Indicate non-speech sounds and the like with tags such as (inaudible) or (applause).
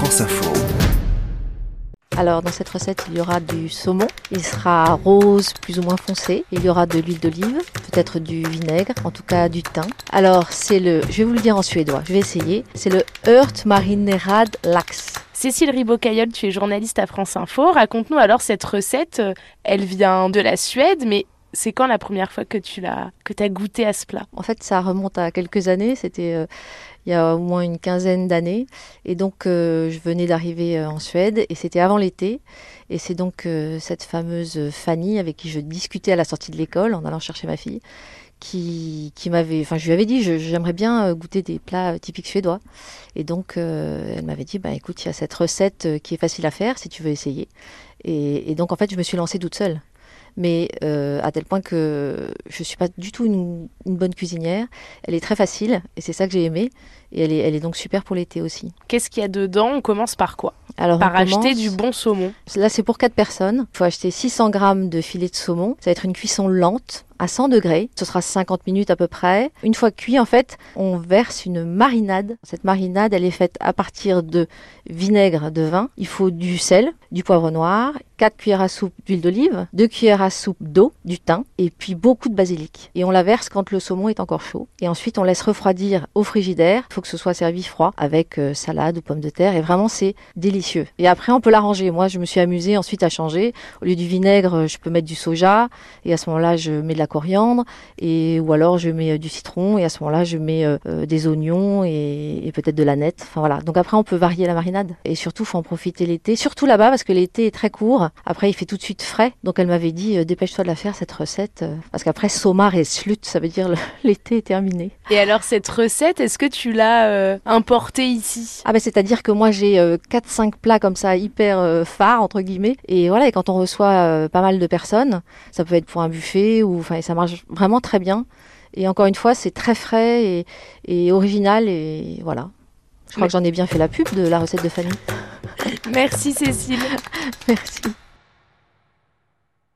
France Info. Alors dans cette recette, il y aura du saumon. Il sera rose, plus ou moins foncé. Il y aura de l'huile d'olive, peut-être du vinaigre, en tout cas du thym. Alors c'est le, je vais vous le dire en suédois, je vais essayer. C'est le Ört marinerad lax. Cécile Ribocaillol, tu es journaliste à France Info. Raconte-nous alors cette recette. Elle vient de la Suède, mais c'est quand la première fois que tu l'as que as goûté à ce plat? En fait, ça remonte à quelques années. C'était euh, il y a au moins une quinzaine d'années. Et donc, euh, je venais d'arriver euh, en Suède et c'était avant l'été. Et c'est donc cette fameuse Fanny avec qui je discutais à la sortie de l'école en allant chercher ma fille qui, qui m'avait, enfin je lui avais dit j'aimerais bien goûter des plats typiques suédois et donc elle m'avait dit bah écoute il y a cette recette qui est facile à faire si tu veux essayer et, et donc en fait je me suis lancée toute seule mais euh, à tel point que je ne suis pas du tout une, bonne cuisinière. Elle est très facile et c'est ça que j'ai aimé. Et elle est, elle est donc super pour l'été aussi. Qu'est-ce qu'il y a dedans? On commence par quoi? Alors, Par acheter du bon saumon. Là, c'est pour 4 personnes. Il faut acheter 600 grammes de filet de saumon. Ça va être une cuisson lente à 100 degrés. Ce sera 50 minutes à peu près. Une fois cuit, en fait, on verse une marinade. Cette marinade, elle est faite à partir de vinaigre, de vin. Il faut du sel, du poivre noir, 4 cuillères à soupe d'huile d'olive, 2 cuillères à soupe d'eau, du thym et puis beaucoup de basilic. Et on la verse quand le saumon est encore chaud. Et ensuite, on laisse refroidir au frigidaire. Il faut que ce soit servi froid avec euh, salade ou pommes de terre. Et vraiment, c'est délicieux. Et après, on peut l'arranger. Moi, je me suis amusée ensuite à changer. Au lieu du vinaigre, je peux mettre du soja. Et à ce moment-là, je mets de la coriandre. Et, ou alors, je mets euh, du citron. Et à ce moment-là, je mets euh, des oignons et, peut-être de la nette. Enfin voilà. Donc après, on peut varier la marinade. Et surtout, faut en profiter l'été. Surtout là-bas, parce que l'été est très court. Après, il fait tout de suite frais. Donc elle m'avait dit, dépêche-toi de la faire, cette recette. parce qu'après, somar et slut, ça veut dire (laughs) l'été est terminé. Et alors, cette recette, est-ce que tu l'as euh, importé ici? Ah ben c'est-à-dire que moi j'ai 4-5 euh, plats comme ça hyper euh, phares entre guillemets et voilà et quand on reçoit pas mal de personnes, ça peut être pour un buffet ou enfin ça marche vraiment très bien et encore une fois c'est très frais et, et, original et voilà. Je crois que j'en ai bien fait la pub de la recette de famille. Merci Cécile. (laughs) Merci.